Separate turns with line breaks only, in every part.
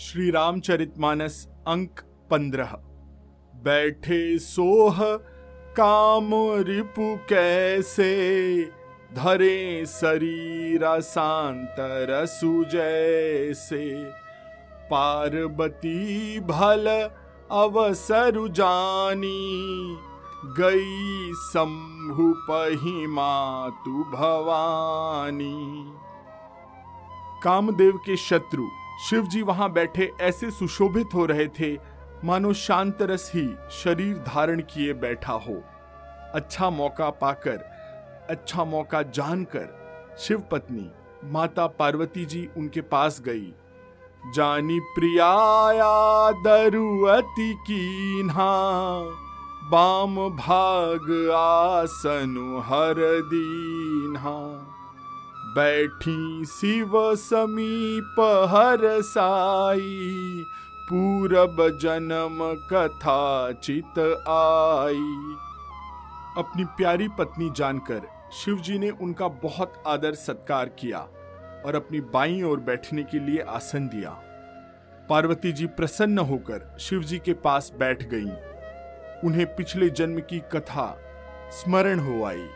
श्री रामचरितमानस अंक पंद्रह। बैठे सोह, काम रिपु कैसे? धरे शरीर सांतर सुजैसे पार्वती भल अवसर जानी। गई शंभु पही मातु भवानी। कामदेव के शत्रु शिव जी वहाँ बैठे ऐसे सुशोभित हो रहे थे, मानो शांत रस ही शरीर धारण किए बैठा हो। अच्छा मौका पाकर अच्छा मौका जानकर शिव पत्नी माता पार्वती जी उनके पास गई। जानी प्रियाया दरुअति कीन्हा, बाम भाग आसनु हर दीन्हा। बैठी शिव समीप हर साई। पूरब जन्म कथा चित आई। अपनी प्यारी पत्नी जानकर शिव जी ने उनका बहुत आदर सत्कार किया और अपनी बाई ओर बैठने के लिए आसन दिया। पार्वती जी प्रसन्न होकर शिव जी के पास बैठ गईं। उन्हें पिछले जन्म की कथा स्मरण हो आई।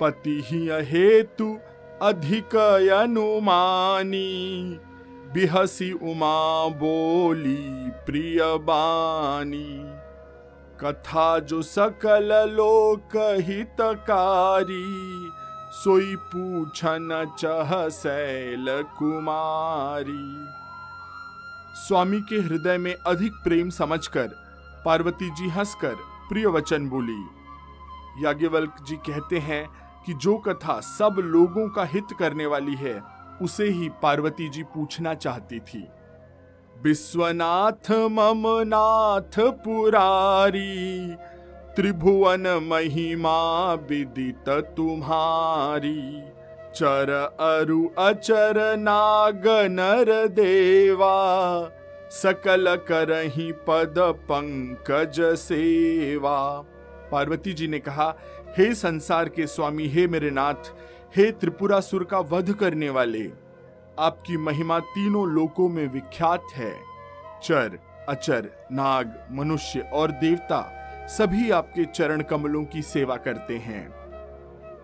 पति ही हेतु अधिक अनुमानी बिहसी उमा बोली प्रिय बानी कथा जो सकल लोक हितकारी सोई पूछन चह शैल कुमारी। स्वामी के हृदय में अधिक प्रेम समझकर, पार्वती जी हंसकर प्रिय वचन बोली, याज्ञवल्क जी कहते हैं कि जो कथा सब लोगों का हित करने वाली है, उसे ही पार्वती जी पूछना चाहती थी। विश्वनाथ मम नाथ पुरारी, त्रिभुवन महिमा विदित तुम्हारी, चर अरु अचर नाग नर देवा, सकल करही पद पंकज सेवा। पार्वती जी ने कहा हे संसार के स्वामी, हे मेरे नाथ, हे त्रिपुरासुर का वध करने वाले, आपकी महिमा तीनों लोकों में विख्यात है। चर, अचर, नाग, मनुष्य और देवता सभी आपके चरण कमलों की सेवा करते हैं।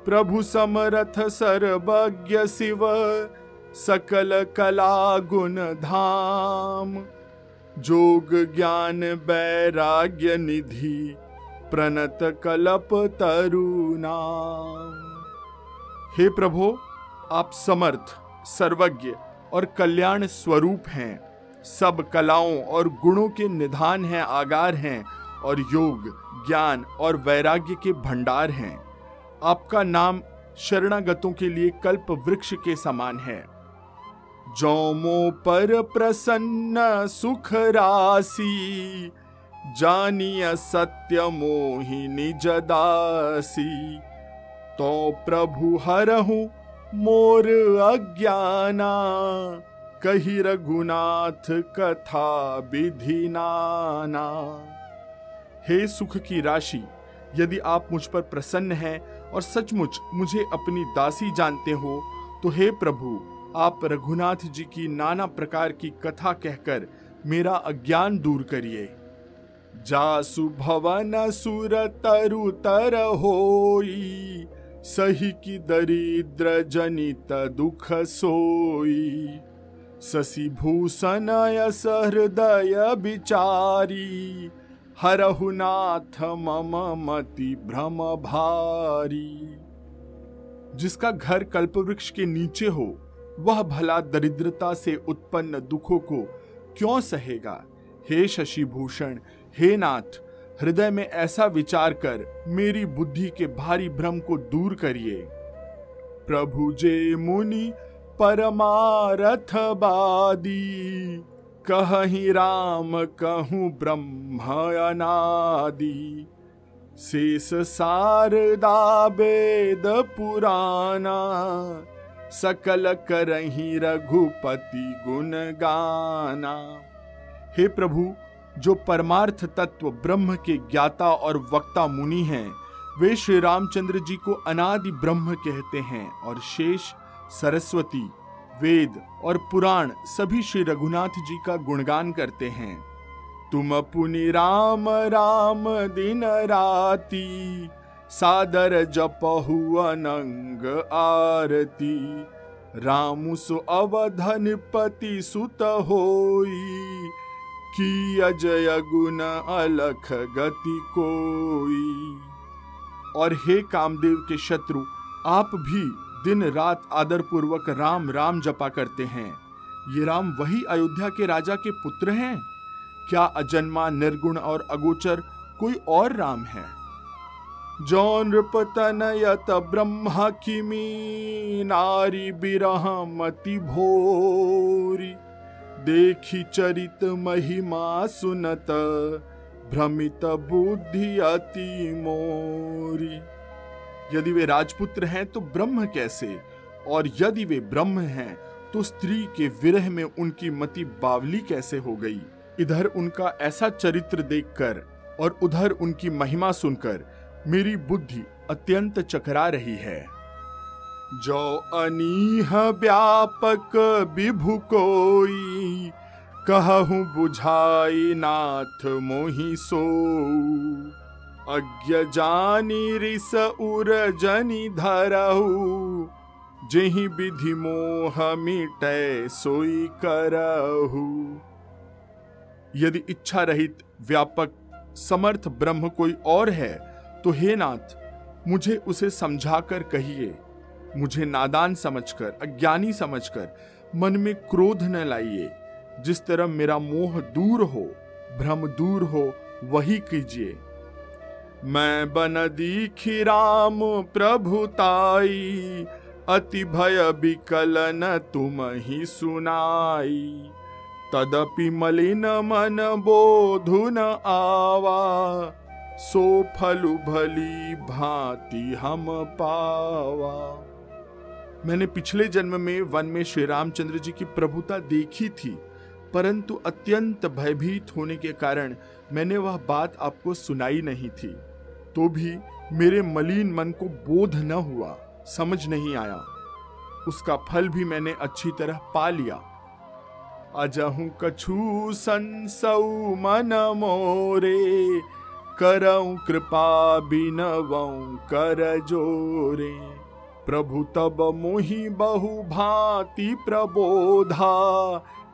प्रभु समरथ सर्वज्ञ शिव, सकल कला गुण धाम, जोग ज्ञान वैराग्य निधि प्रणत कलप तरुणाम हे प्रभु, आप समर्थ, सर्वज्ञ और कल्याण स्वरूप हैं। सब कलाओं और गुणों के निधान हैं, आगार हैं और योग, ज्ञान और वैराग्य के भंडार हैं। आपका नाम शरणागतों के लिए कल्प वृक्ष के समान है। जौमो पर प्रसन्न सुख राशि जानिय सत्य मोहिनी जदासी तो प्रभु हरहु मोर अज्ञाना। कही रघुनाथ कथा विधि नाना। हे सुख की राशि, यदि आप मुझ पर प्रसन्न हैं और सचमुच मुझे अपनी दासी जानते हो तो हे प्रभु, आप रघुनाथ जी की नाना प्रकार की कथा कहकर मेरा अज्ञान दूर करिए। जासु भवन सुर तरु तर होई, सही की दरिद्र जनित दुख सोई। शशि भूषण यस हृदय बिचारी हरहुनाथ मम मति भ्रम भारी। जिसका घर कल्पवृक्ष के नीचे हो, वह भला दरिद्रता से उत्पन्न दुखों को क्यों सहेगा? हे शशि भूषण हे नाथ, हृदय में ऐसा विचार कर मेरी बुद्धि के भारी भ्रम को दूर करिए। प्रभु जे मुनि परमारथ बादी कहीं राम, कहूँ ब्रह्म अनादि। शेष सारदा वेद पुराना, सकल करही रघुपति गुण गाना। हे प्रभु जो परमार्थ तत्व ब्रह्म के ज्ञाता और वक्ता मुनि हैं, वे श्री रामचंद्र जी को अनादि ब्रह्म कहते हैं और शेष, सरस्वती, वेद और पुराण सभी श्री रघुनाथ जी का गुणगान करते हैं। तुम पुनि राम राम दिन राती, सादर जपहु अनंग आरती। रामु सु अवधन पति सुत होई की अजय गुण अलख गति कोई। और हे कामदेव के शत्रु, आप भी दिन रात आदर पूर्वक राम राम जपा करते हैं। ये राम वही अयोध्या के राजा के पुत्र हैं? क्या अजन्मा, निर्गुण और अगोचर कोई और राम है? जौन यत ब्रह्मा किमी नारी बिरह मति भोरी। देखी चरित महिमा सुनत, भ्रमित बुद्धि अति मोरी। यदि वे राजपुत्र हैं तो ब्रह्म कैसे? और यदि वे ब्रह्म हैं तो स्त्री के विरह में उनकी मति बावली कैसे हो गई? इधर उनका ऐसा चरित्र देखकर और उधर उनकी महिमा सुनकर मेरी बुद्धि अत्यंत चकरा रही है। जो अनीह व्यापक विभु कोई, कहूँ बुझाई नाथ मोहि सो। अज्ञ जानी रिस उर जनी धरहु, जही विधि मोह मिटे सोई करहु। यदि इच्छा रहित व्यापक समर्थ ब्रह्म कोई और है तो हे नाथ, मुझे उसे समझाकर कहिए। मुझे नादान समझकर, अज्ञानी समझकर मन में क्रोध न लाइए। जिस तरह मेरा मोह दूर हो, भ्रम दूर हो, वही कीजिए। मैं बन दीखी राम प्रभुताई अति भय विकलन तुम ही सुनाई। तदपि मलिन मन बोधु न आवा, सो फलु भली भांति हम पावा। मैंने पिछले जन्म में वन में श्री रामचंद्र जी की प्रभुता देखी थी, परंतु अत्यंत भयभीत होने के कारण मैंने वह बात आपको सुनाई नहीं थी। तो भी मेरे मलिन मन को बोध न हुआ, समझ नहीं आया। उसका फल भी मैंने अच्छी तरह पा लिया। अजहू कछु संसौ मन मोरे, करऊ कृपा बिनवऊ कर जोरे। प्रभु तब मोहि बहु भांति प्रबोधा।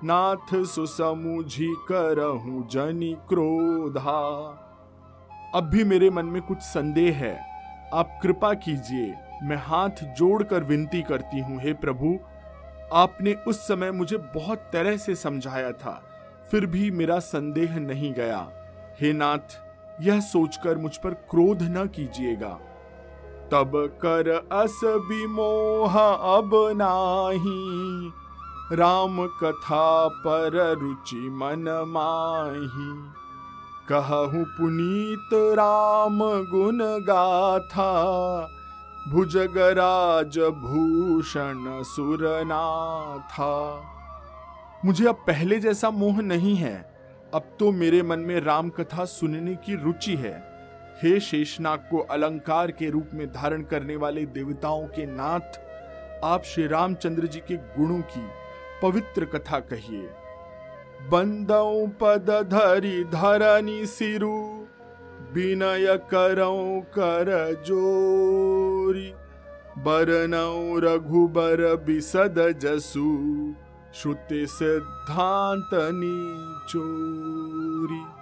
नाथ सुसमुझी करहूं जनी क्रोधा। अब भी मेरे मन में कुछ संदेह है। आप कृपा कीजिए, मैं हाथ जोड़कर विनती करती हूँ, हे प्रभु, आपने उस समय मुझे बहुत तरह से समझाया था, फिर भी मेरा संदेह नहीं गया। हे नाथ, यह सोचकर मुझ पर क्रोध न कीजिएगा। तब कर अस विमोह अब नाही। राम कथा पर रुचि मन माही। कहूँ पुनीत राम गुण गाथा। भुजगराज भूषण सुरनाथा मुझे अब पहले जैसा मोह नहीं है। अब तो मेरे मन में राम कथा सुनने की रुचि है। हे शेषनाग को अलंकार के रूप में धारण करने वाले देवताओं के नाथ, आप श्री रामचंद्र जी के गुणों की पवित्र कथा कहिए। बंदौ पद धरी धरनी सिरु, विनय करौ कर जोरी। बरनौ रघुबर बिसद जसु, श्रुति सिद्धांत नी चोरी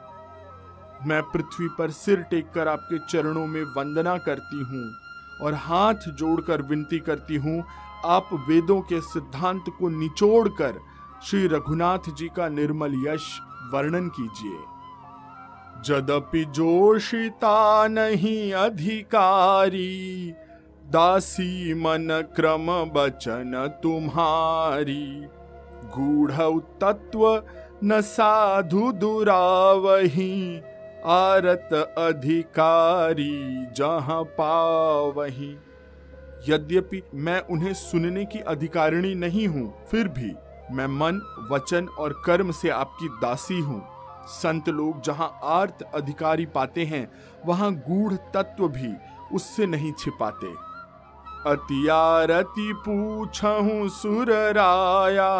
मैं पृथ्वी पर सिर टेक कर आपके चरणों में वंदना करती हूँ और हाथ जोड़कर विनती करती हूँ, आप वेदों के सिद्धांत को निचोड़कर श्री रघुनाथ जी का निर्मल यश वर्णन कीजिए। जदपि जोशिता नहीं अधिकारी, दासी मन क्रम बचन तुम्हारी। गूढ़ तत्व न साधु दुरावही आरत अधिकारी जहाँ पावही। यद्यपि मैं उन्हें सुनने की अधिकारिणी नहीं हूँ, फिर भी मैं मन, वचन और कर्म से आपकी दासी हूँ। संत लोग जहाँ आर्त अधिकारी पाते हैं, वहाँ गूढ़ तत्व भी उससे नहीं छिपाते। अतियारति पूछहु, सुर राया,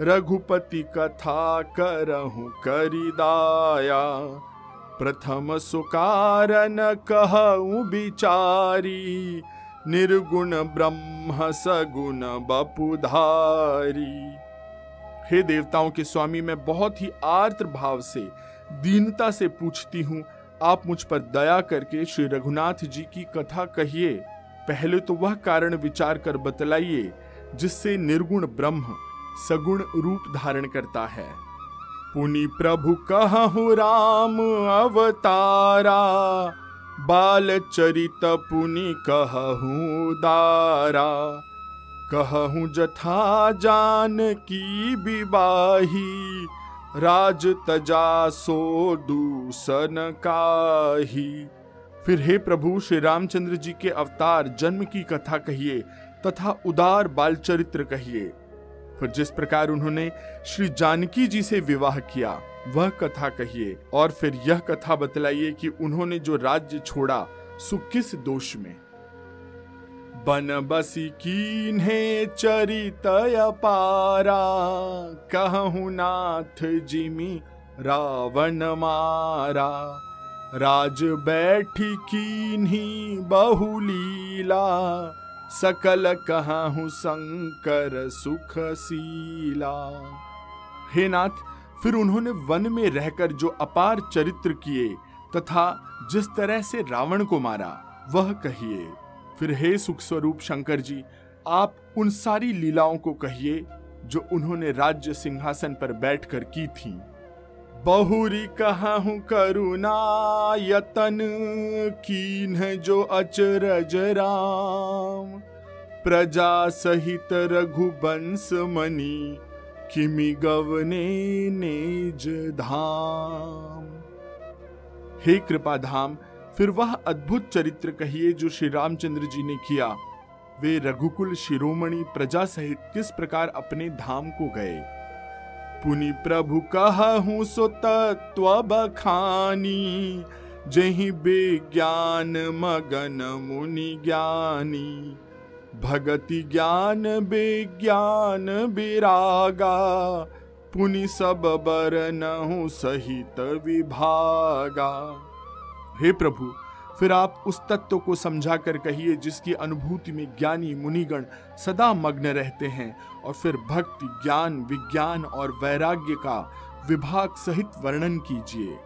रघुपति कथा करहु, करिदाया। प्रथम सुकारन कहूँ बिचारी, निर्गुण ब्रह्म सगुण बपुधारी। हे देवताओं के स्वामी, मैं बहुत ही आर्द्र भाव से, दीनता से पूछती हूँ, आप मुझ पर दया करके श्री रघुनाथ जी की कथा कहिए। पहले तो वह कारण विचार कर बतलाइए, जिससे निर्गुण ब्रह्म सगुण रूप धारण करता है। पुनि प्रभु कहु राम अवतारा। बाल चरित पुनि कहूँ दारा कहूँ जथा जान की विवाही, राज तजा सो दूसन काही। फिर हे प्रभु, श्री रामचंद्र जी के अवतार जन्म की कथा कहिए, तथा उदार बाल चरित्र कहिए। फिर जिस प्रकार उन्होंने श्री जानकी जी से विवाह किया, वह कथा कहिए। और फिर यह कथा बतलाइए कि उन्होंने जो राज्य छोड़ा, सु किस दोष में? बन बसी कीन्हे चरित पारा, कहु नाथ जिमी रावण मारा। राज बैठी कीन्ही बहुलीला सकल कहूँ शंकर सुख सीला हे नाथ, फिर उन्होंने वन में रहकर जो अपार चरित्र किए तथा जिस तरह से रावण को मारा, वह कहिए। फिर हे सुख स्वरूप शंकर जी, आप उन सारी लीलाओं को कहिए जो उन्होंने राज्य सिंहासन पर बैठकर की थी। बहुरी कहूँ करुणा यतन कीन जो अचरज राम। प्रजा सहित रघुबंश मणि किमि गवने नेज धाम। हे कृपा धाम फिर वह अद्भुत चरित्र कहिए जो श्री रामचंद्र जी ने किया। वे रघुकुल शिरोमणि प्रजा सहित किस प्रकार अपने धाम को गए? पुनि प्रभु कहूँ सो तत्व बखानी जही विज्ञान मगन मुनि ज्ञानी। भगति ज्ञान विज्ञान विरागा। पुनि सब बर सहित विभागा। हे प्रभु फिर आप उस तत्व को समझा कर कहिए जिसकी अनुभूति में ज्ञानी मुनिगण सदा मग्न रहते हैं और फिर भक्ति, ज्ञान, विज्ञान और वैराग्य का विभाग सहित वर्णन कीजिए।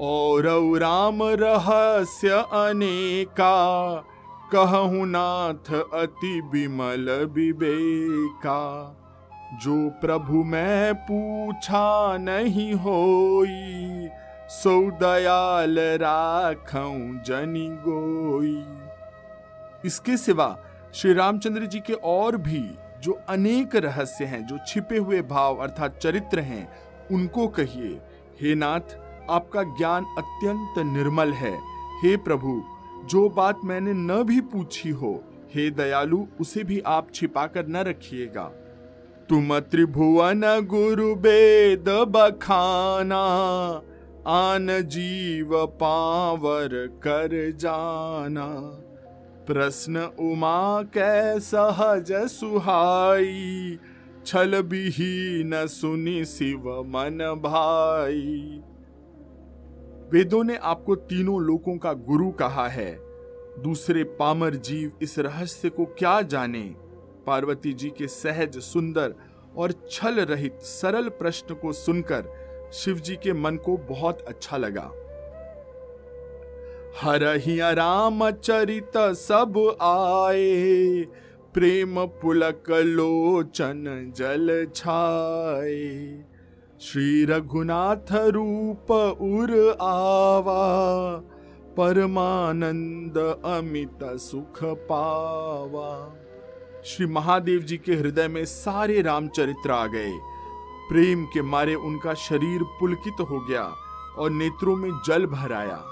और राम रहस्य अनेका, कहु नाथ अति विमल विवेका, जो प्रभु मैं पूछा नहीं होई सो दयाल राखऊं जनी गोई। इसके सिवा श्री रामचंद्र जी के और भी जो अनेक रहस्य हैं, जो छिपे हुए भाव अर्थात चरित्र हैं, उनको कहिए, हे नाथ, आपका ज्ञान अत्यंत निर्मल है। हे प्रभु, जो बात मैंने न भी पूछी हो, हे दयालु, उसे भी आप छिपा कर न रखिएगा। तुम त्रिभुवन गुरु बेद बखाना आन जीव पावर कर जाना। प्रश्न उमा कै सहज सुहाई, छल न सुनी शिव मन भाई। वेदों ने आपको तीनों लोकों का गुरु कहा है। दूसरे पामर जीव इस रहस्य को क्या जाने? पार्वती जी के सहज, सुंदर और छल रहित सरल प्रश्न को सुनकर शिव जी के मन को बहुत अच्छा लगा। हर ही राम चरित सब आए, प्रेम पुलक लोचन जल छाए। श्री रघुनाथ रूप उर आवा, परमानंद अमित सुख पावा। श्री महादेव जी के हृदय में सारे रामचरित्र आ गए। प्रेम के मारे उनका शरीर पुलकित हो गया और नेत्रों में जल भर आया।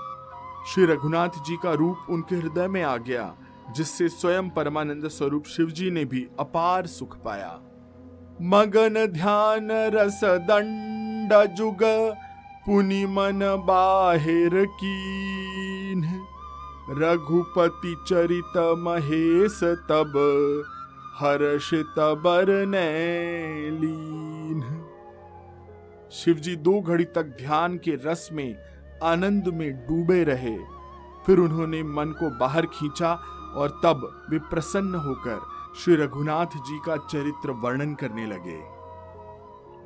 श्री रघुनाथ जी का रूप उनके हृदय में आ गया, जिससे स्वयं परमानंद स्वरूप शिव जी ने भी अपार सुख पाया। मगन ध्यान रस दंड जुग, पुनि मन बाहिर कीन। रघुपति चरित महेश तब, हर्षित लीन शिवजी दो घड़ी तक ध्यान के रस में, आनंद में डूबे रहे। फिर उन्होंने मन को बाहर खींचा और तब वे प्रसन्न होकर श्री रघुनाथ जी का चरित्र वर्णन करने लगे।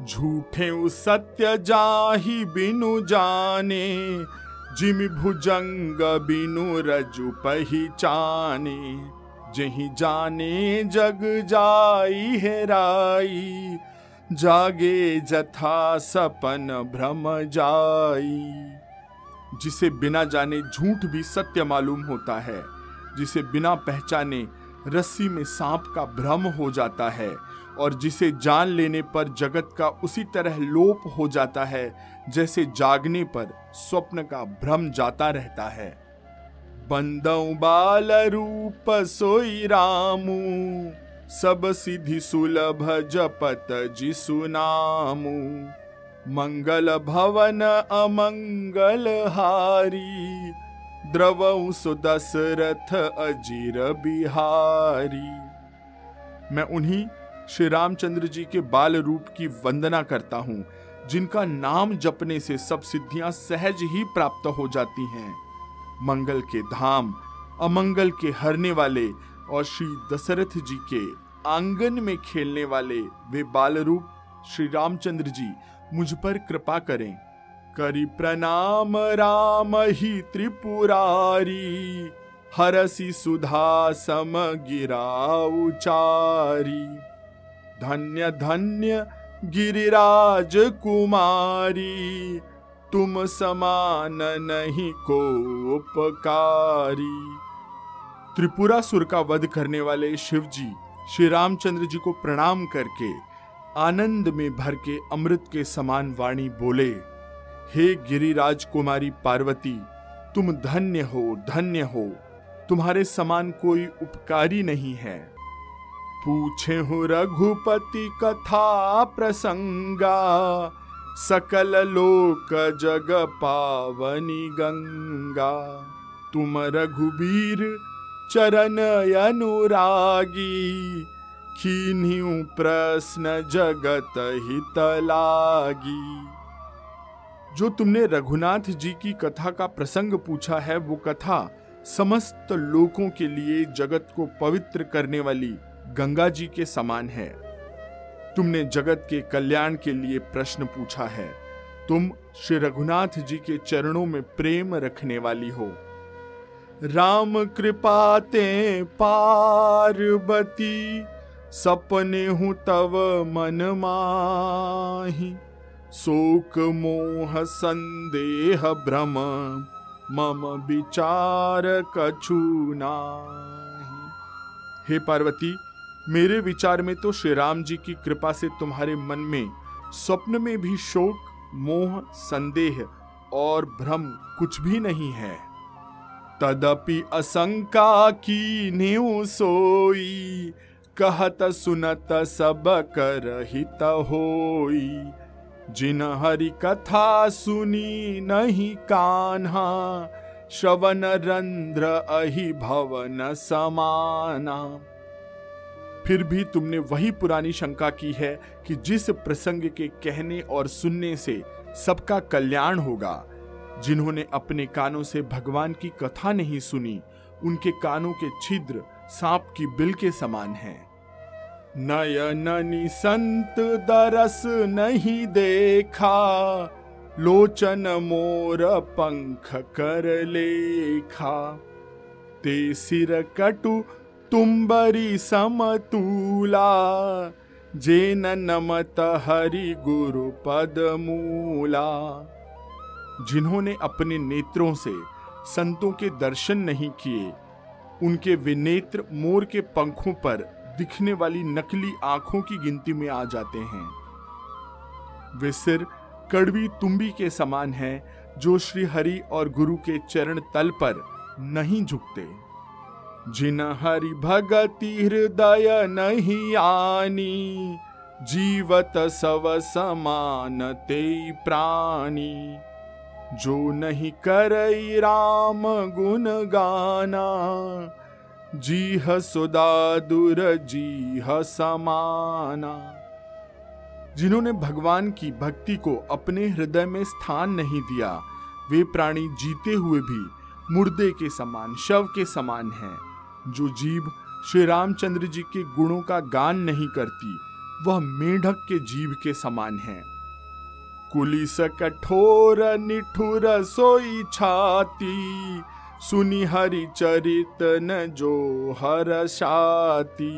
झूठे सत्य जाही बिनु जाने, जिम भुजंग बिनु रजु पहचाने जही जाने जग जाई हेराई जागे जथा सपन भ्रम जाई। जिसे बिना जाने झूठ भी सत्य मालूम होता है, जिसे बिना पहचाने रस्सी में सांप का भ्रम हो जाता है, और जिसे जान लेने पर जगत का उसी तरह लोप हो जाता है, जैसे जागने पर स्वप्न का भ्रम जाता रहता है। बंदऊ बाल रूप सोई रामू सब सिद्धि सुलभ जपत जिसु नामू। मंगल भवन अमंगल हारी। द्रवऊ सुदशरथ अजीर बिहारी। मैं उन्हीं श्री रामचंद्र जी के बाल रूप की वंदना करता हूँ, जिनका नाम जपने से सब सिद्धियाँ सहज ही प्राप्त हो जाती हैं। मंगल के धाम, अमंगल के हरने वाले और श्री दशरथ जी के आँगन में खेलने वाले वे बाल रूप श्री रामचंद्र जी मुझ पर कृपा करें। करी प्रणाम राम ही त्रिपुरारी, हरसी सुधा सम गिरा उचारी धन्य धन्य गिरिराज कुमारी, तुम समान नहीं को उपकारी। त्रिपुरा सुर का वध करने वाले शिव जी श्री रामचंद्र जी को प्रणाम करके आनंद में भर के अमृत के समान वाणी बोले, हे गिरिराज कुमारी पार्वती, तुम धन्य हो धन्य हो। तुम्हारे समान कोई उपकारी नहीं है। पूछे हूँ रघुपति कथा प्रसंगा, सकल लोक जग पावनी गंगा। तुम रघुबीर चरण अनुरागी खीन्यू प्रश्न जगत हित लागी। जो तुमने रघुनाथ जी की कथा का प्रसंग पूछा है, वो कथा समस्त लोगों के लिए जगत को पवित्र करने वाली गंगा जी के समान है। तुमने जगत के कल्याण के लिए प्रश्न पूछा है। तुम श्री रघुनाथ जी के चरणों में प्रेम रखने वाली हो। राम कृपाते पार्वती, सपने हूँ तव मन माही। शोक, मोह, संदेह, भ्रम, मम विचार कछु हे पार्वती, मेरे विचार में तो श्री राम जी की कृपा से तुम्हारे मन में स्वप्न में भी शोक, मोह, संदेह और भ्रम कुछ भी नहीं है। तदपि असंका की न्यू सोई। कहत सुनत सब कर हित होई। जिन हरि कथा सुनी नहीं कान्हा, श्रवण रंध्र अहि भवन समाना। फिर भी तुमने वही पुरानी शंका की है कि जिस प्रसंग के कहने और सुनने से सबका कल्याण होगा जिन्होंने अपने कानों से भगवान की कथा नहीं सुनी, उनके कानों के छिद्र सांप की बिल के समान हैं। नयननि संत दरस नहीं देखा, लोचन मोर पंख कर लेखा ते सिर कटु तुम्बरी समतूला जेन नमत हरि गुरु पद मूला जिन्होंने अपने नेत्रों से संतों के दर्शन नहीं किए, उनके वे नेत्र मोर के पंखों पर दिखने वाली नकली आँखों की गिनती में आ जाते हैं। वे सिर कड़वी तुम्बी के समान है, जो श्री हरि और गुरु के चरण तल पर नहीं झुकते। जिन हरि भगति हृदय नहीं आनी, जीवत सव समान ते प्राणी। जो नहीं करई राम गुण गाना, जी सुदा दुर, जी समाना। जिन्होंने भगवान की भक्ति को अपने हृदय में स्थान नहीं दिया, वे प्राणी जीते हुए भी मुर्दे के समान, शव के समान हैं। जो जीव श्री रामचंद्र जी के गुणों का गान नहीं करती, वह मेढक के जीव के समान है। कुलिस कठोर निठुर सोई छाती। सुनी हरि चरित न जो हर शाती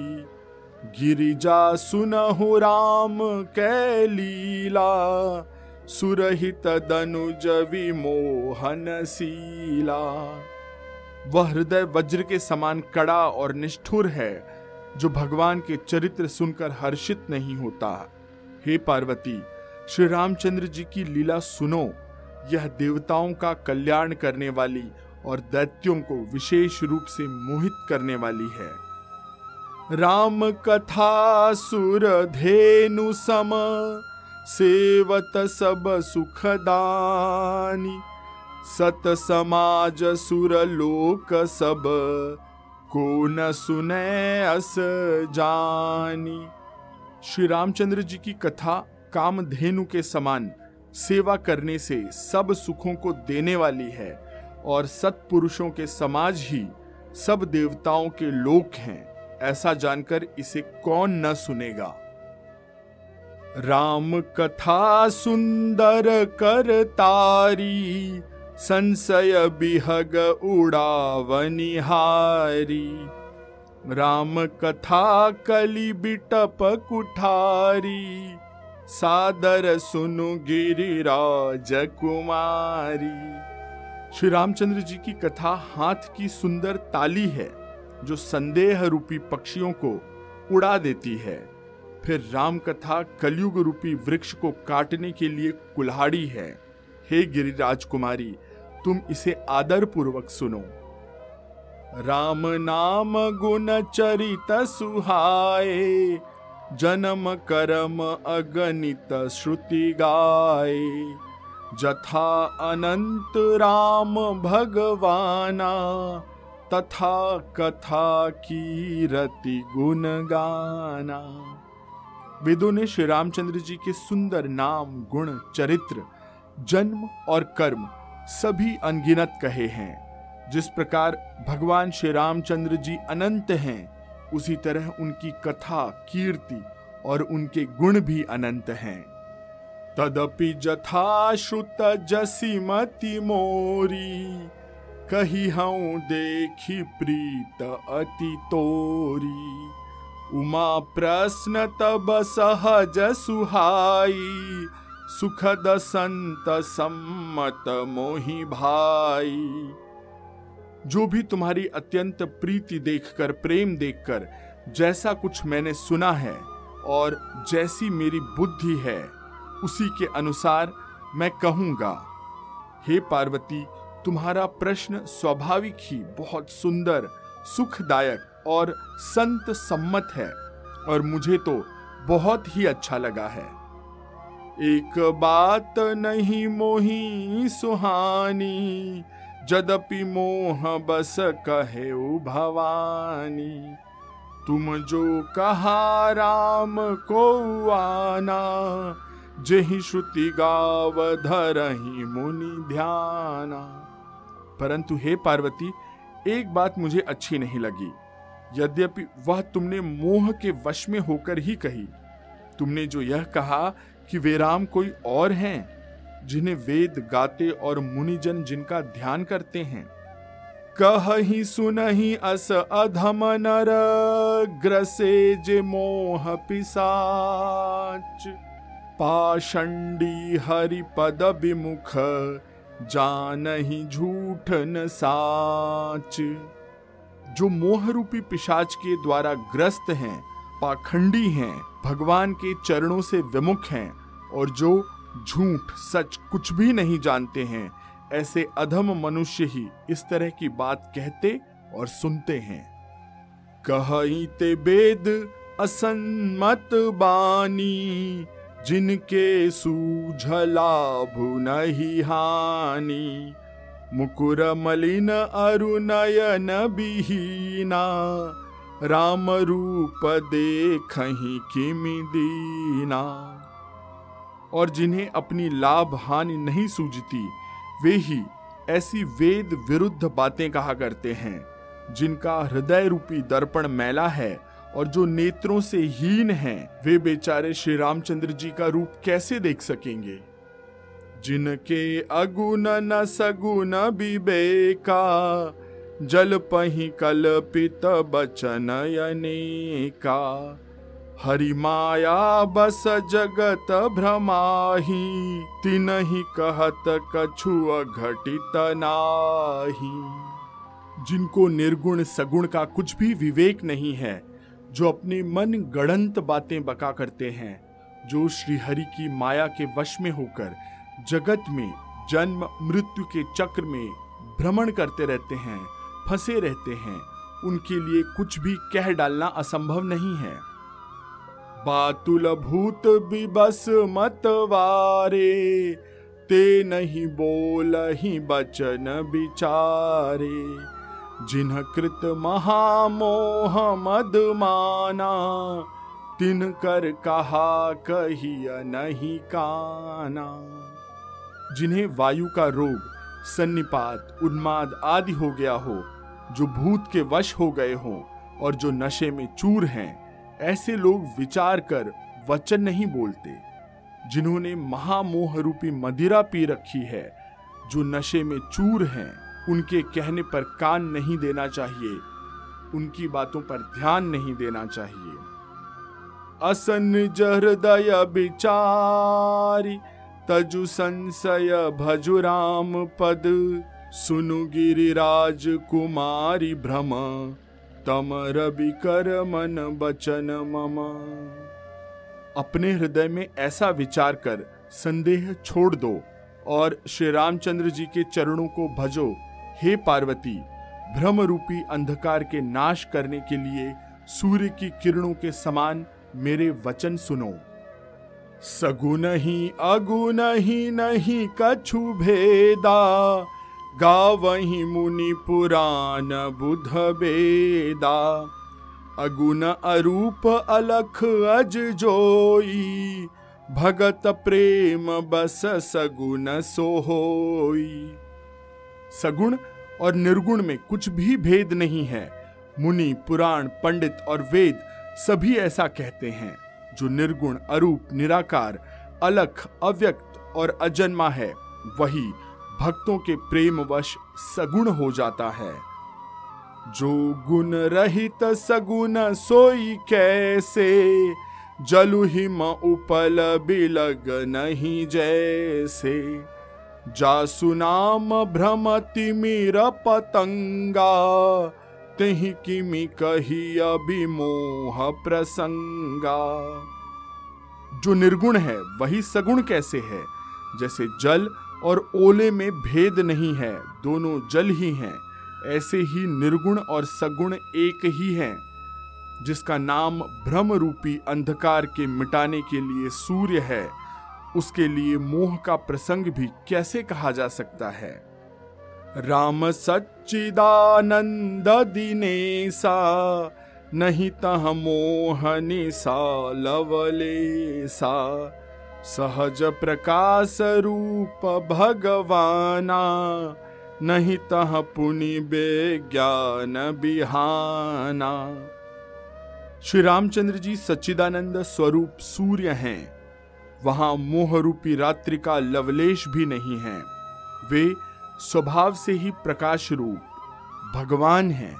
गिरिजा सुनहु राम कै लीला। सुरहित दनुज विमोहन सीला। वह हृदय वज्र के समान कड़ा और निष्ठुर है, जो भगवान के चरित्र सुनकर हर्षित नहीं होता। हे पार्वती श्री रामचंद्र जी की लीला सुनो। यह देवताओं का कल्याण करने वाली और दैत्यों को विशेष रूप से मोहित करने वाली है। राम कथा सुर धेनु सम, सेवत सब सुखदानी सत समाज सुर लोक सबको न सुने अस जानी। श्री रामचंद्र जी की कथा कामधेनु के समान सेवा करने से सब सुखों को देने वाली है और सत्पुरुषों के समाज ही सब देवताओं के लोक हैं, ऐसा जानकर इसे कौन न सुनेगा। राम कथा सुंदर कर तारी, संशय बिहग उड़ावनिहारी राम कथा कली बिटप कुठारी सादर सुनु गिरिराज कुमारी। श्री रामचंद्र जी की कथा हाथ की सुंदर ताली है, जो संदेह रूपी पक्षियों को उड़ा देती है। फिर राम कथा कलयुग रूपी वृक्ष को काटने के लिए कुल्हाड़ी है। हे गिरिराज कुमारी, तुम इसे आदर पूर्वक सुनो। राम नाम गुण चरित सुहाए जन्म, करम, अगणित श्रुति गाय। जथा अनंत राम भगवाना, तथा कथा की रति गुण गाना वेदों ने श्री रामचंद्र जी के सुंदर नाम, गुण, चरित्र, जन्म और कर्म सभी अनगिनत कहे हैं। जिस प्रकार भगवान श्री रामचंद्र जी अनंत हैं उसी तरह उनकी कथा, कीर्ति और उनके गुण भी अनंत हैं। तदपि जथा श्रुत जसी मति मोरी, कही हूँ देखी प्रीत अति तोरी। उमा प्रश्न तब सहज सुहाई, सुखद संत सम्मत मोहि भाई। जो भी तुम्हारी अत्यंत प्रीति देखकर, प्रेम देखकर, जैसा कुछ मैंने सुना है और जैसी मेरी बुद्धि है, उसी के अनुसार मैं कहूँगा, हे पार्वती, तुम्हारा प्रश्न स्वाभाविक ही बहुत सुंदर, सुखदायक और संत सम्मत है और मुझे तो बहुत ही अच्छा लगा है। एक बात नहीं मोही सुहानी जदपि मोह बस कहे भवानी, तुम जो कहा राम को आना, जही श्रुति गाव धरही मुनि ध्याना। परंतु हे पार्वती, एक बात मुझे अच्छी नहीं लगी। यद्यपि वह तुमने मोह के वश में होकर ही कही, तुमने जो यह कहा कि वे राम कोई और हैं जिन्हें वेद, गाते और मुनिजन जिनका ध्यान करते हैं। कह ही सुनही अस अधम नर, ग्रसे जे मोह पिसाच। पाषंडी हरि पद विमुख जान ही झूठ न साच। जो मोह रूपी पिशाच के द्वारा ग्रस्त हैं, पाखंडी हैं, भगवान के चरणों से विमुख हैं, और जो झूठ सच कुछ भी नहीं जानते हैं। ऐसे अधम मनुष्य ही इस तरह की बात कहते और सुनते हैं। कही ते वेद असन्मत बानी, जिनके सूझला नहीं हानि। मुकुर मलिन अरुनयन बिहीना, राम रूप देख किमि दीना। और जिन्हें अपनी लाभ हानि नहीं सूझती वे ही ऐसी वेद विरुद्ध बातें कहा करते हैं जिनका हृदय रूपी दर्पण मैला है और जो नेत्रों से हीन हैं, वे बेचारे श्री रामचंद्र जी का रूप कैसे देख सकेंगे? जिनके अगुण न सगुण विवेका जल पही कल्पित बचन का हरि माया बस जगत भ्रमाही तिन ही कहत कछु घटित नाही। जिनको निर्गुण सगुण का कुछ भी विवेक नहीं है, जो अपने मन गणंत बातें बका करते हैं, जो श्री हरि की माया के वश में होकर जगत में जन्म, मृत्यु के चक्र में भ्रमण करते रहते हैं, फंसे रहते हैं, उनके लिए कुछ भी कह डालना असंभव नहीं है। बातुल भूत भी बिबस मतवारे ते नहीं बोल ही बचन बिचारे। जिन्ह कृत महामोह मद माना, तिन कर कहा कहिया नहीं काना। जिन्हें वायु का रोग, सन्निपात, उन्माद आदि हो गया हो, जो भूत के वश हो गए हों, और जो नशे में चूर हैं ऐसे लोग विचार कर वचन नहीं बोलते। जिन्होंने महामोह रूपी मदिरा पी रखी है, जो नशे में चूर हैं, उनके कहने पर कान नहीं देना चाहिए। उनकी बातों पर ध्यान नहीं देना चाहिए। असन हृदय विचारी तजु संशय भजु राम पद, सुनु गिरिराज कुमारी भ्रम। तम रवि कर मन बचन मम। अपने हृदय में ऐसा विचार कर संदेह छोड़ दो और श्री रामचंद्र जी के चरणों को भजो। हे पार्वती भ्रम रूपी अंधकार के नाश करने के लिए सूर्य की किरणों के समान मेरे वचन सुनो। सगुन ही अगुन ही नहीं कछु भेदा। गावही मुनि पुराण बुध बेदा अगुण अरूप अलख अज जोई। भगत प्रेम बस सगुन सोहोई। सगुण और निर्गुण में कुछ भी भेद नहीं है। मुनि, पुराण, पंडित और वेद सभी ऐसा कहते हैं, जो निर्गुण, अरूप, निराकार, अलख, अव्यक्त और अजन्मा है, वही भक्तों के प्रेम वश सगुण हो जाता है। जो गुण रहित सगुण सोई कैसे, जलु हिम उपल बिलग नहीं जैसे। जासु नाम भ्रमति मीर पतंगा, तही किमि कही अभिमोह प्रसंगा। जो निर्गुण है, वही सगुण कैसे है? जैसे जल और ओले में भेद नहीं है, दोनों जल ही हैं। ऐसे ही निर्गुण और सगुण एक ही हैं, जिसका नाम भ्रम रूपी अंधकार के मिटाने के लिए सूर्य है, उसके लिए मोह का प्रसंग भी कैसे कहा जा सकता है? राम सच्चिदानंद दिनेसा नहीं तह मोहनी सा लवले सा सहज प्रकाश रूप भगवाना, नहीं तह पुनि ज्ञान बिहाना। श्री रामचंद्र जी सच्चिदानंद स्वरूप सूर्य हैं। वहाँ मोह रूपी रात्रि का लवलेश भी नहीं है। वे स्वभाव से ही प्रकाश रूप, भगवान हैं।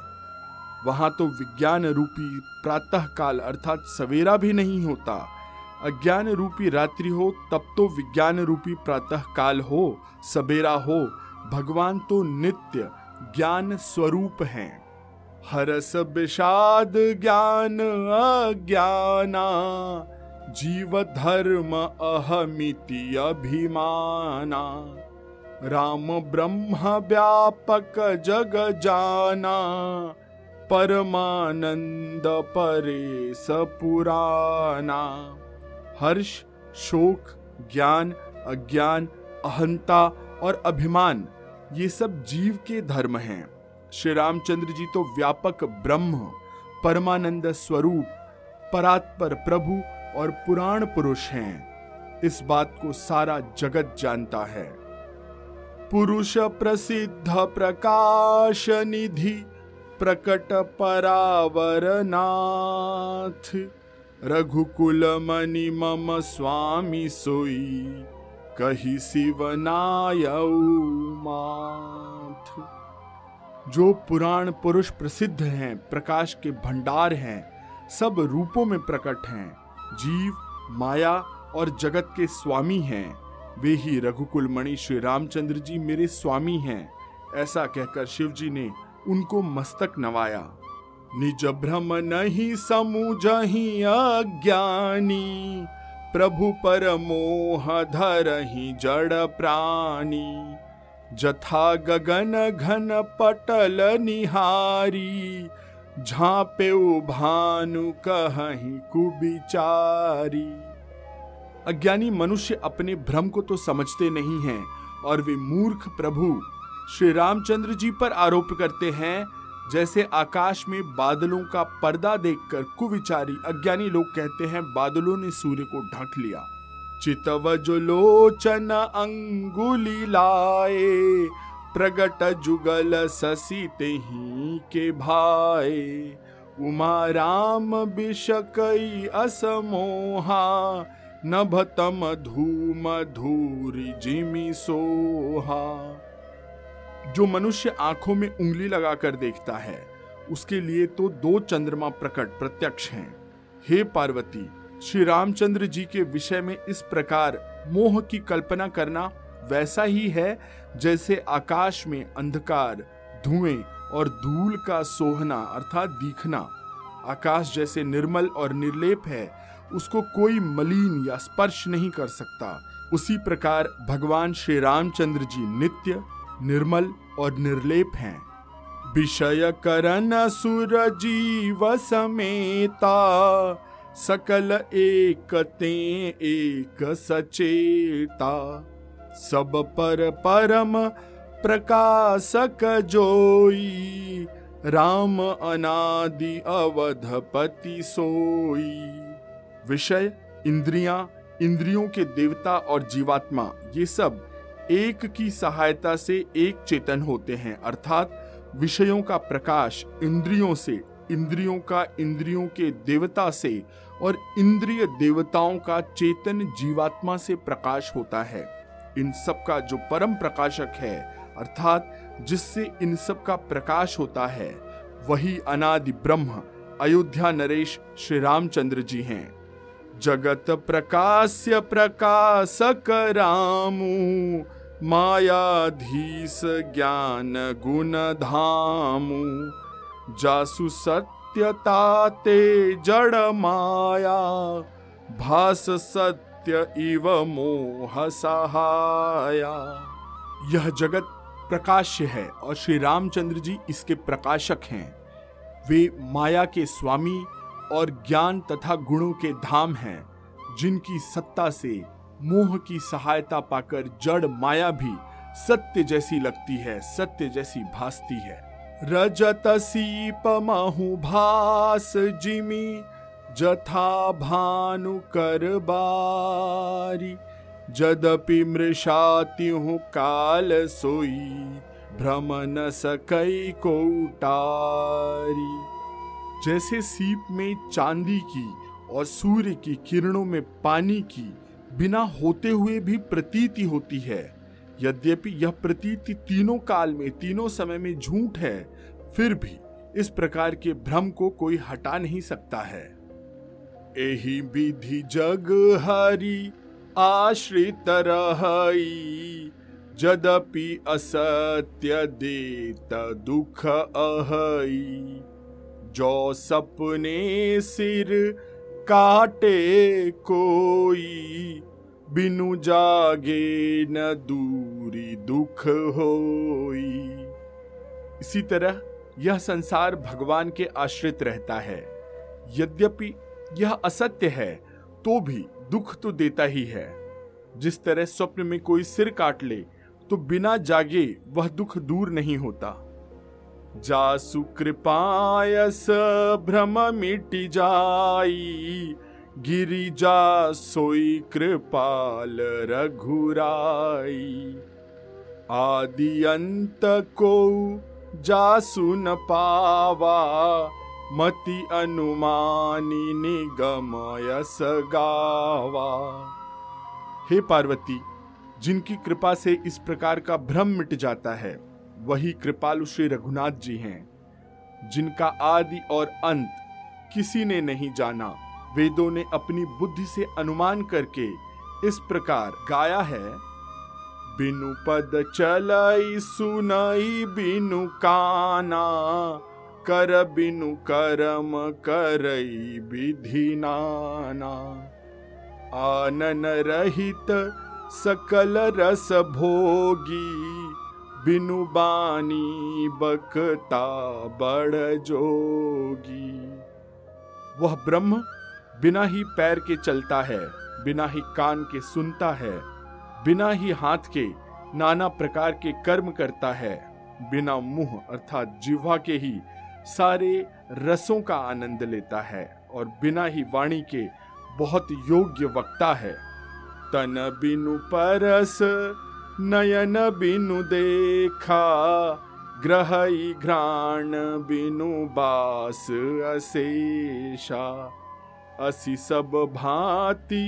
वहाँ तो विज्ञान रूपी प्रातः काल अर्थात सवेरा भी नहीं होता अज्ञान रूपी रात्रि हो, तब तो विज्ञान रूपी प्रातः काल हो, सबेरा हो। भगवान तो नित्य ज्ञान स्वरूप हैं। हरस विषाद ज्ञान अज्ञाना, जीव धर्म अहमिति अभिमाना। राम ब्रह्म व्यापक जग जाना, परमानंद परे सपुराना हर्ष, शोक, ज्ञान, अज्ञान, अहंता और अभिमान, ये सब जीव के धर्म हैं। श्री रामचंद्र जी तो व्यापक ब्रह्म, परमानंद स्वरूप, परात्पर प्रभु और पुराण पुरुष हैं। इस बात को सारा जगत जानता है। पुरुष प्रसिद्ध प्रकाश निधि, प्रकट परावर नाथ रघुकुल मणि मम स्वामी सोई, कही शिवनाय माथ। जो पुराण पुरुष प्रसिद्ध हैं, प्रकाश के भंडार हैं, सब रूपों में प्रकट हैं। जीव, माया और जगत के स्वामी हैं। वे ही रघुकुल मणि श्री रामचंद्र जी मेरे स्वामी हैं। ऐसा कहकर शिव जी ने उनको मस्तक नवाया। निज भ्रम नहीं समूझही अज्ञानी, प्रभु पर मोह धरही जड़ प्राणी। जथा गगन घन पटल निहारी, झापे भानु कहीं कुबिचारी। अज्ञानी मनुष्य अपने भ्रम को तो समझते नहीं हैं, और वे मूर्ख प्रभु श्री रामचंद्र जी पर आरोप करते हैं जैसे आकाश में बादलों का पर्दा देखकर कुविचारी अज्ञानी लोग कहते हैं, बादलों ने सूर्य को ढक लिया। चितव जो लोचन अंगुली लाए, प्रगट जुगल ससी ही के भाई उमा राम बिशकई असमोहा, नभतम धूम धूरी जिमी सोहा। जो मनुष्य आँखों में उंगली लगाकर देखता है, उसके लिए तो दो चंद्रमा प्रकट प्रत्यक्ष हैं। हे पार्वती, श्री रामचंद्र जी के विषय में इस प्रकार मोह की कल्पना करना वैसा ही है, जैसे आकाश में अंधकार, धुएँ और धूल का सोहना अर्थात दिखना। आकाश जैसे निर्मल और निर्लेप है, उसको कोई मलिन या स्पर्श नहीं कर सकता। उसी प्रकार भगवान श्री रामचंद्र जी नित्य निर्मल और निर्लेप हैं। विषय करण सुर जीव समेता, सकल एक ते एक सचेता। सब पर परम प्रकाशक जोई, राम अनादि अवधपति सोई। विषय, इंद्रियाँ, इंद्रियों के देवता और जीवात्मा, ये सब एक की सहायता से एक चेतन होते हैं, अर्थात विषयों का प्रकाश इंद्रियों से, इंद्रियों का इंद्रियों के देवता से और इंद्रिय देवताओं का चेतन जीवात्मा से प्रकाश होता है। इन सब का जो परम प्रकाशक है, अर्थात जिससे इन सब का प्रकाश होता है, वही अनादि ब्रह्म, अयोध्या नरेश श्री रामचंद्र जी हैं। जगत प्रकाश्य प्रकाशक रामू, मायाधीश ज्ञान गुण धामू। जासु सत्यता ते जड़ माया, भास सत्य इव मोह सहाया। यह जगत प्रकाश्य है और श्री रामचंद्र जी इसके प्रकाशक हैं। वे माया के स्वामी और ज्ञान तथा गुणों के धाम हैं, जिनकी सत्ता से मोह की सहायता पाकर जड़ माया भी सत्य जैसी लगती है, सत्य जैसी भासती है। रजत सीप महु भास जिमी, जथा भानु कर बारी। जदपि मृषात्यु काल सोई भ्रम न सकई को उटारी जैसे सीप में चांदी की और सूर्य की किरणों में पानी की बिना होते हुए भी प्रतीति होती है। यद्यपि यह प्रतीति तीनों काल में, तीनों समय में झूठ है, फिर भी इस प्रकार के भ्रम को कोई हटा नहीं सकता है। एही विधि जग हरि, आश्रित रही जदपि असत्य देत दुख अहई। जो सपने सिर काटे कोई, बिनु जागे न दूरी दुख होई। इसी तरह यह संसार भगवान के आश्रित रहता है। यद्यपि यह असत्य है तो भी दुख तो देता ही है। जिस तरह स्वप्न में कोई सिर काट ले तो बिना जागे वह दुख दूर नहीं होता। जासु कृपायस भ्रम मिट जाई। गिरिजा सोई कृपाल रघुराई। आदि अंत को जासु न पावा। मति अनुमानी निगमयस गावा। हे पार्वती, जिनकी कृपा से इस प्रकार का भ्रम मिट जाता है वही कृपालु श्री रघुनाथ जी हैं, जिनका आदि और अंत किसी ने नहीं जाना। वेदों ने अपनी बुद्धि से अनुमान करके इस प्रकार गाया है, बिनु पद चलई सुनई, बिनु काना, कर बिनु करम करई विधि नाना। आनन रहित सकल रस भोगी बिनु बानी बकता बड़ जोगी। वह ब्रह्म बिना ही पैर के चलता है, बिना ही कान के सुनता है, बिना ही हाथ के नाना प्रकार के कर्म करता है, बिना मुँह अर्थात जिह्वा के ही सारे रसों का आनंद लेता है और बिना ही वाणी के बहुत योग्य वक्ता है। तन बिनु परस नयन बिनु देखा ग्रह घ्राण बिनु बास अशेषा। असि सब भांति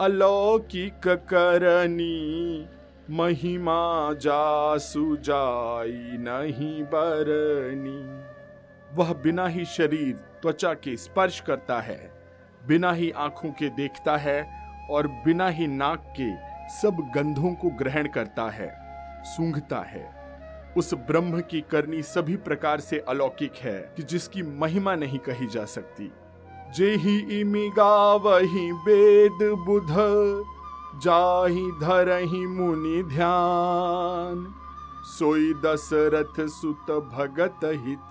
अलौकिक करनी महिमा जासु जाई नहीं बरनी वह बिना ही शरीर त्वचा के स्पर्श करता है, बिना ही आँखों के देखता है और बिना ही नाक के सब गंधों को ग्रहण करता है, सूंघता है। उस ब्रह्म की करनी सभी प्रकार से अलौकिक है कि जिसकी महिमा नहीं कही जा सकती। जे ही इमिगा वही वेद बुध, जाही धरही मुनि ध्यान। सोई दशरथ सुत भगत हित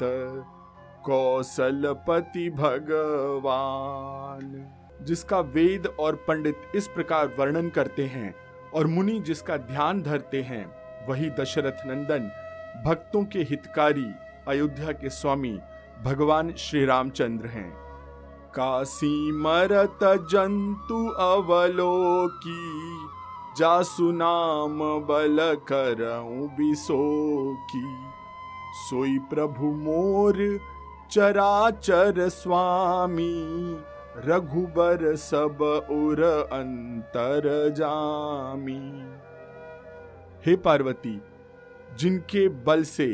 कौशलपति भगवान। जिसका वेद और पंडित इस प्रकार वर्णन करते हैं और मुनि जिसका ध्यान धरते हैं, वही दशरथ नंदन, भक्तों के हितकारी, अयोध्या के स्वामी, भगवान श्री रामचंद्र हैं। काशी मरत जंतु अवलोकी, जासु नाम बल बिसोकी। सोई प्रभु मोर चराचर स्वामी रघुबर सब उर अंतर जामी। हे पार्वती, जिनके बल से,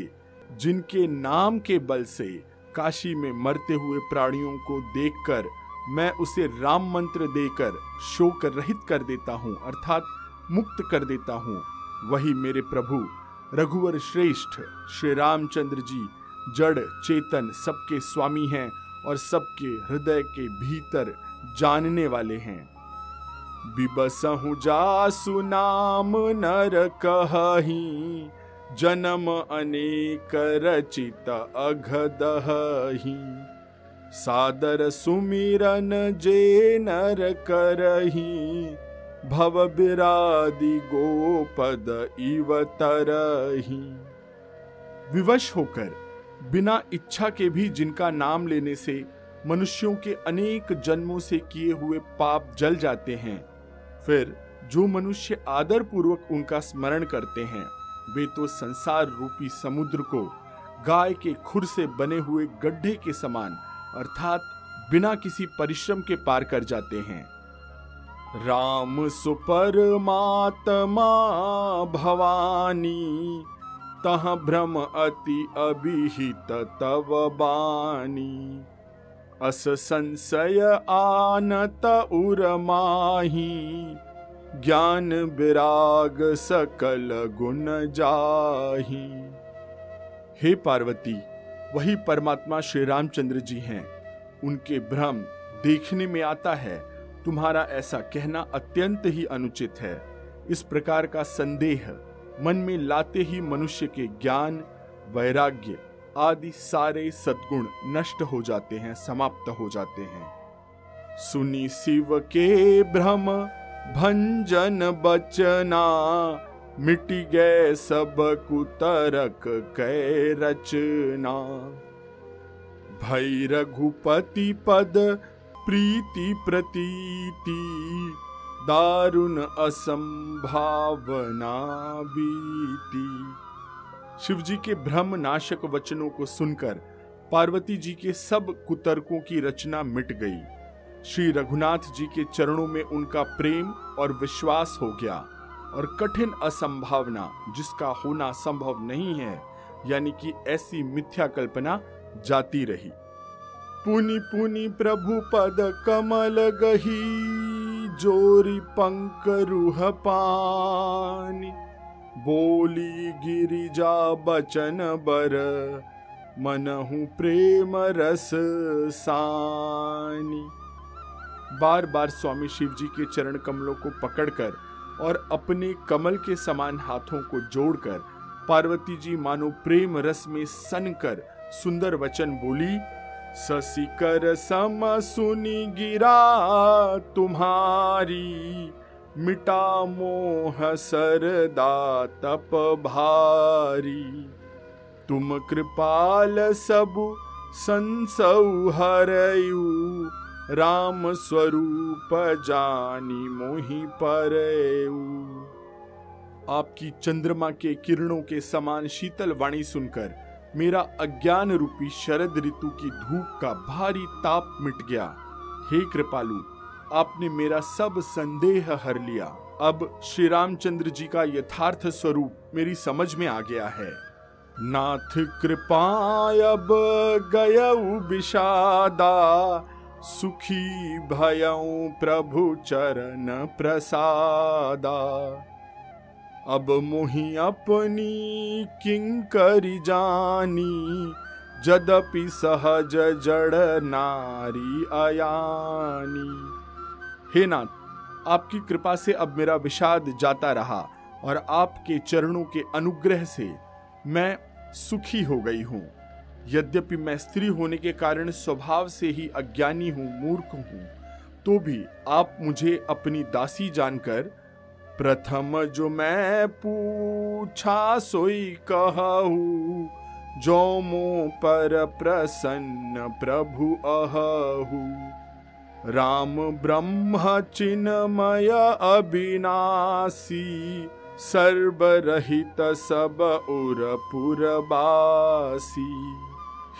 जिनके नाम के बल से काशी में मरते हुए प्राणियों को देखकर मैं उसे राम मंत्र देकर शोक रहित कर देता हूँ, अर्थात मुक्त कर देता हूँ। वही मेरे प्रभु, रघुवर श्रेष्ठ, श्री रामचंद्र जी, जड़, चेतन सबके स्वामी हैं। और सबके हृदय के भीतर जानने वाले हैं। बिबसहु जासु नाम नर कही जन्म अनेक रचित अघदही सादर सुमिरन जे नर करही, भव बिरादि गोपद इव तरही। विवश होकर बिना इच्छा के भी जिनका नाम लेने से मनुष्यों के अनेक जन्मों से किए हुए पाप जल जाते हैं। फिर जो मनुष्य आदर पूर्वक उनका स्मरण करते हैं, वे तो संसार रूपी समुद्र को गाय के खुर से बने हुए गड्ढे के समान, अर्थात बिना किसी परिश्रम के पार कर जाते हैं। राम सुपरमात्मा भवानी। तह भ्रम अति अभिहित तव बानी अस संशय आनत उरमाही ज्ञान विराग सकल गुण जाही। हे पार्वती, वही परमात्मा श्री रामचंद्र जी हैं। उनके भ्रम देखने में आता है। तुम्हारा ऐसा कहना अत्यंत ही अनुचित है। इस प्रकार का संदेह मन में लाते ही मनुष्य के ज्ञान, वैराग्य आदि सारे सद्गुण नष्ट हो जाते हैं, समाप्त हो जाते हैं। सुनी शिव के भ्रम, भंजन बचना, मिट गए सब कुतरक कै रचना। भई रघुपति पद, प्रीति प्रतीति दारुण असंभावना बीती। शिवजी के भ्रम नाशक वचनों को सुनकर पार्वती जी के सब कुतर्कों की रचना मिट गई। श्री रघुनाथ जी के चरणों में उनका प्रेम और विश्वास हो गया और कठिन असंभावना, जिसका होना संभव नहीं है, यानी कि ऐसी मिथ्या कल्पना जाती रही। पुनि पुनि प्रभु पद कमल गही। जोरी पंक रूह पानी, बोली गिरिजा बचन बर, मनहु प्रेम रस सानी। बार बार स्वामी शिव जी के चरण कमलों को पकड़कर और अपने कमल के समान हाथों को जोड़कर, पार्वती जी मानो प्रेम रस में सन कर सुंदर वचन बोली ससिकर सम सुनी गिरा तुम्हारी, मिटा मोह सरदा तप भारी। तुम कृपाल सब संसौ हरयू राम स्वरूप जानी मोहि पर आपकी चंद्रमा के किरणों के समान शीतल वाणी सुनकर मेरा अज्ञान रूपी शरद ऋतु की धूप का भारी ताप मिट गया। हे कृपालु, आपने मेरा सब संदेह हर लिया। अब श्री रामचंद्र जी का यथार्थ स्वरूप मेरी समझ में आ गया है। नाथ कृपा अब गय विषादा, सुखी भयऊ प्रभु चरण प्रसादा। अब मोहि अपनी किंकरी जानी, जदपि सहज जड़ नारी अयानी। हे नाथ आपकी कृपा से अब मेरा विषाद जाता रहा और आपके चरणों के अनुग्रह से मैं सुखी हो गई हूँ। यद्यपि मैं स्त्री होने के कारण स्वभाव से ही अज्ञानी हूँ, मूर्ख हूँ तो भी आप मुझे अपनी दासी जानकर प्रथम जो मैं पूछा सोई कहू जो मो पर प्रसन्न प्रभु अहू। राम ब्रह्म चिन्मय अविनाशी, सर्वरहित सब उर पुरबासी।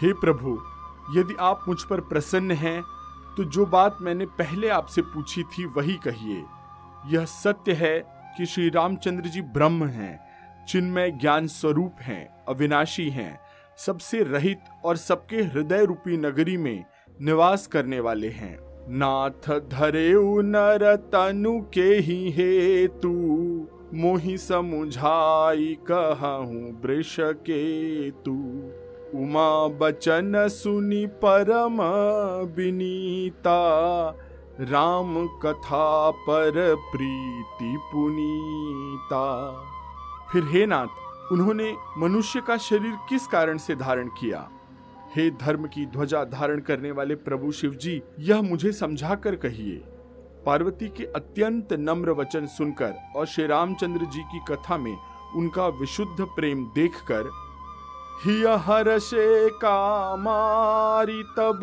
हे प्रभु, यदि आप मुझ पर प्रसन्न हैं तो जो बात मैंने पहले आपसे पूछी थी वही कहिए। यह सत्य है कि श्री रामचंद्र जी ब्रह्म हैं, चिन्मय ज्ञान स्वरूप हैं, अविनाशी हैं, सबसे रहित और सबके हृदय रूपी नगरी में निवास करने वाले हैं। नाथ धरे नर तनु के ही हे तू मोहि समुझाई कहूँ वृष के तू उमा बचन सुनी परम विनीता राम कथा पर प्रीति पुनीता। फिर हे नाथ, उन्होंने मनुष्य का शरीर किस कारण से धारण किया? हे धर्म की ध्वजा धारण करने वाले प्रभु शिव जी यह मुझे समझा कर कहिए। पार्वती के अत्यंत नम्र वचन सुनकर और श्री रामचंद्र जी की कथा में उनका विशुद्ध प्रेम देखकर हिय हर्षे कामारी तब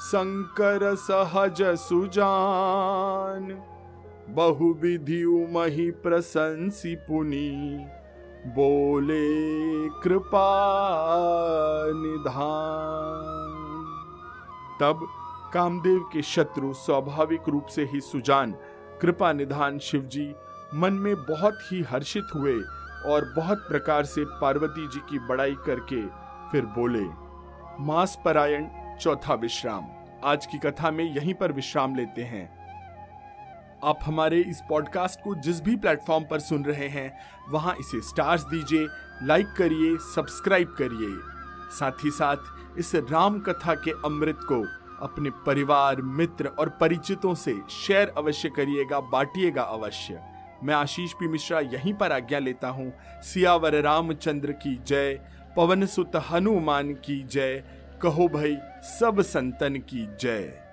शंकर सहज सुजान बहु विधि मही प्रशंसी पुनि। बोले कृपा निधान। तब कामदेव के शत्रु स्वाभाविक रूप से ही सुजान, कृपा निधान शिवजी, मन में बहुत ही हर्षित हुए और बहुत प्रकार से पार्वती जी की बड़ाई करके फिर बोले, मास परायण चौथा विश्राम। आज की कथा में यहीं पर विश्राम लेते हैं। आप हमारे इस पॉडकास्ट को जिस भी प्लेटफॉर्म पर सुन रहे हैं, वहाँ इसे स्टार्स दीजिए लाइक करिए सब्सक्राइब करिए। साथ ही साथ इस राम कथा के अमृत को अपने परिवार, मित्र और परिचितों से शेयर अवश्य करिएगा, बांटिएगा अवश्य। मैं आशीष पी मिश्रा यहीं पर आज्ञा लेता हूँ। सियावर रामचंद्र की जय, पवन सुत हनुमान की जय। कहो भाई सब संतन की जय।